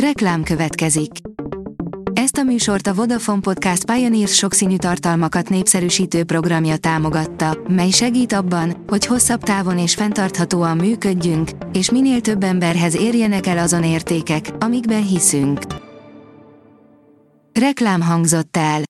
Reklám következik. Ezt a műsort a Vodafone Podcast Pioneers sokszínű tartalmakat népszerűsítő programja támogatta, mely segít abban, hogy hosszabb távon és fenntarthatóan működjünk, és minél több emberhez érjenek el azon értékek, amikben hiszünk. Reklám hangzott el.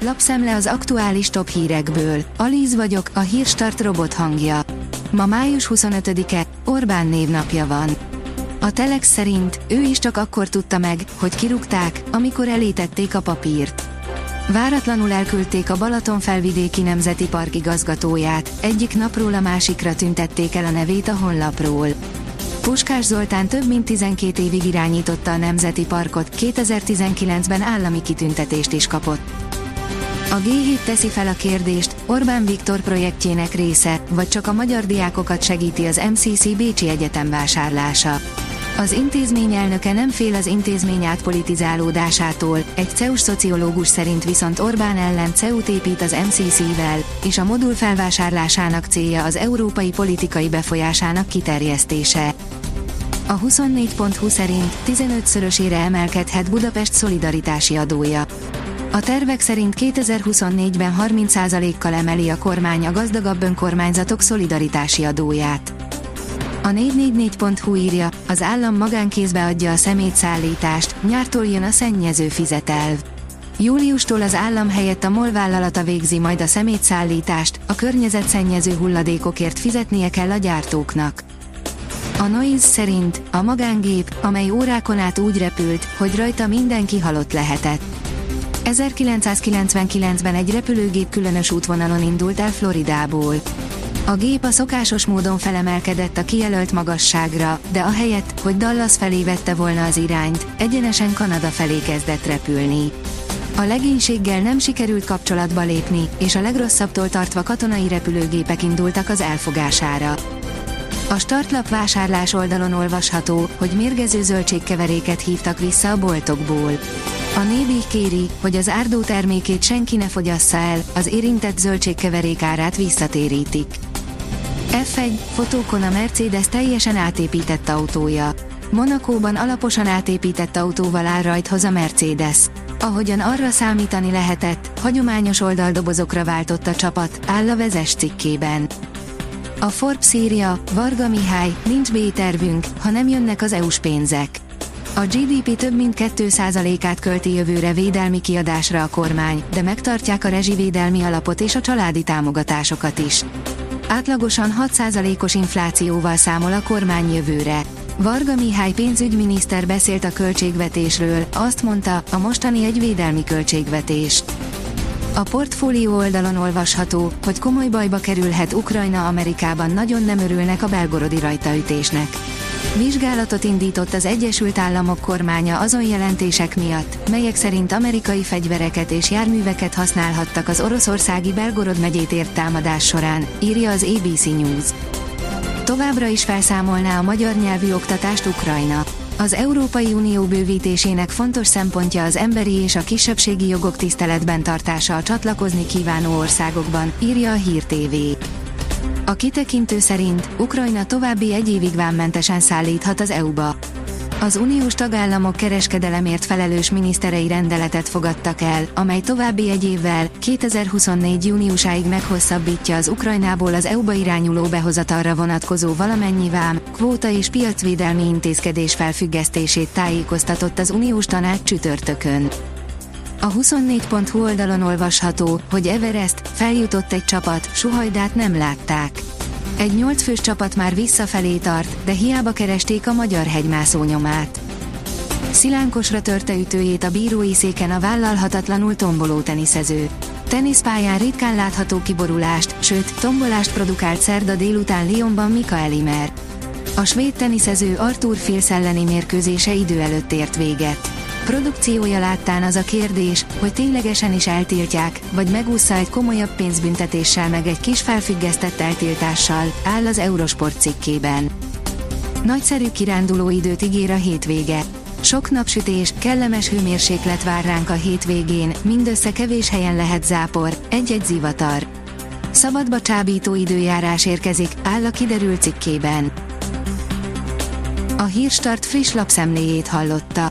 Lapszemle az aktuális top hírekből. Alíz vagyok, a hírstart robot hangja. Ma május 25-e, Orbán névnapja van. A Telex szerint ő is csak akkor tudta meg, hogy kirúgták, amikor elétették a papírt. Váratlanul elküldték a Balaton felvidéki nemzeti park igazgatóját, egyik napról a másikra tüntették el a nevét a honlapról. Puskás Zoltán több mint 12 évig irányította a Nemzeti Parkot, 2019-ben állami kitüntetést is kapott. A G7 teszi fel a kérdést, Orbán Viktor projektjének része, vagy csak a magyar diákokat segíti az MCC Bécsi Egyetem vásárlása. Az intézmény elnöke nem fél az intézmény átpolitizálódásától, egy CEUS szociológus szerint viszont Orbán ellen CEUT épít az MCC-vel, és a modul felvásárlásának célja az európai politikai befolyásának kiterjesztése. A 24.20 szerint 15-szörösére emelkedhet Budapest szolidaritási adója. A tervek szerint 2024-ben 30%-kal emeli a kormány a gazdagabb önkormányzatok szolidaritási adóját. A 444.hu írja, az állam magánkézbe adja a szemétszállítást, nyártól jön a szennyező fizetelv. Júliustól az állam helyett a MOL vállalata végzi majd a szemétszállítást, a környezetszennyező hulladékokért fizetnie kell a gyártóknak. A Noise szerint a magángép, amely órákon át úgy repült, hogy rajta mindenki halott lehetett. 1999-ben egy repülőgép különös útvonalon indult el Floridából. A gép a szokásos módon felemelkedett a kijelölt magasságra, de ahelyett, hogy Dallas felé vette volna az irányt, egyenesen Kanada felé kezdett repülni. A legénységgel nem sikerült kapcsolatba lépni, és a legrosszabbtól tartva katonai repülőgépek indultak az elfogására. A startlap vásárlás oldalon olvasható, hogy mérgező zöldségkeveréket hívtak vissza a boltokból. A név így kéri, hogy az árdó termékét senki ne fogyassza el, az érintett zöldségkeverék árát visszatérítik. F1 fotókon a Mercedes teljesen átépített autója. Monakóban alaposan átépített autóval áll rajthoz a Mercedes. Ahogyan arra számítani lehetett, hagyományos oldaldobozokra váltott a csapat, áll a vezes cikkében. A Forbes írja, Varga Mihály, nincs B-tervünk, ha nem jönnek az EU-s pénzek. A GDP több mint 2%-át költi jövőre védelmi kiadásra a kormány, de megtartják a rezsivédelmi alapot és a családi támogatásokat is. Átlagosan 6%-os inflációval számol a kormány jövőre. Varga Mihály pénzügyminiszter beszélt a költségvetésről, azt mondta, a mostani egy védelmi költségvetés. A portfólió oldalon olvasható, hogy komoly bajba kerülhet Ukrajna Amerikában nagyon nem örülnek a belgorodi rajtaütésnek. Vizsgálatot indított az Egyesült Államok kormánya azon jelentések miatt, melyek szerint amerikai fegyvereket és járműveket használhattak az oroszországi Belgorod megyét ért támadás során, írja az ABC News. Továbbra is felszámolná a magyar nyelvű oktatást Ukrajna. Az Európai Unió bővítésének fontos szempontja az emberi és a kisebbségi jogok tiszteletben tartása a csatlakozni kívánó országokban, írja a Hír TV. A kitekintő szerint Ukrajna további egy évig vámmentesen szállíthat az EU-ba. Az uniós tagállamok kereskedelemért felelős miniszterei rendeletet fogadtak el, amely további egy évvel, 2024. júniusáig meghosszabbítja az Ukrajnából az EU-ba irányuló behozatalra vonatkozó valamennyi vám, kvóta és piacvédelmi intézkedés felfüggesztését tájékoztatott az uniós tanács csütörtökön. A 24.hu oldalon olvasható, hogy Everest feljutott egy csapat, Suhajdát nem látták. Egy nyolcfős csapat már visszafelé tart, de hiába keresték a magyar hegymászó nyomát. Szilánkosra törte ütőjét a bírói széken a vállalhatatlanul tomboló teniszező. Teniszpályán ritkán látható kiborulást, sőt, tombolást produkált szerda délután Lyonban Mika Elimer. A svéd teniszező Arthur Fils elleni mérkőzése idő előtt ért véget. Produkciója láttán az a kérdés, hogy ténylegesen is eltiltják, vagy megúszza egy komolyabb pénzbüntetéssel meg egy kis felfüggesztett eltiltással, áll az Eurosport cikkében. Nagyszerű kiránduló időt ígér a hétvége. Sok napsütés, kellemes hőmérséklet vár ránk a hétvégén, mindössze kevés helyen lehet zápor, egy-egy zivatar. Szabadba csábító időjárás érkezik, áll a kiderült cikkében. A Hírstart friss lapszemléjét hallotta.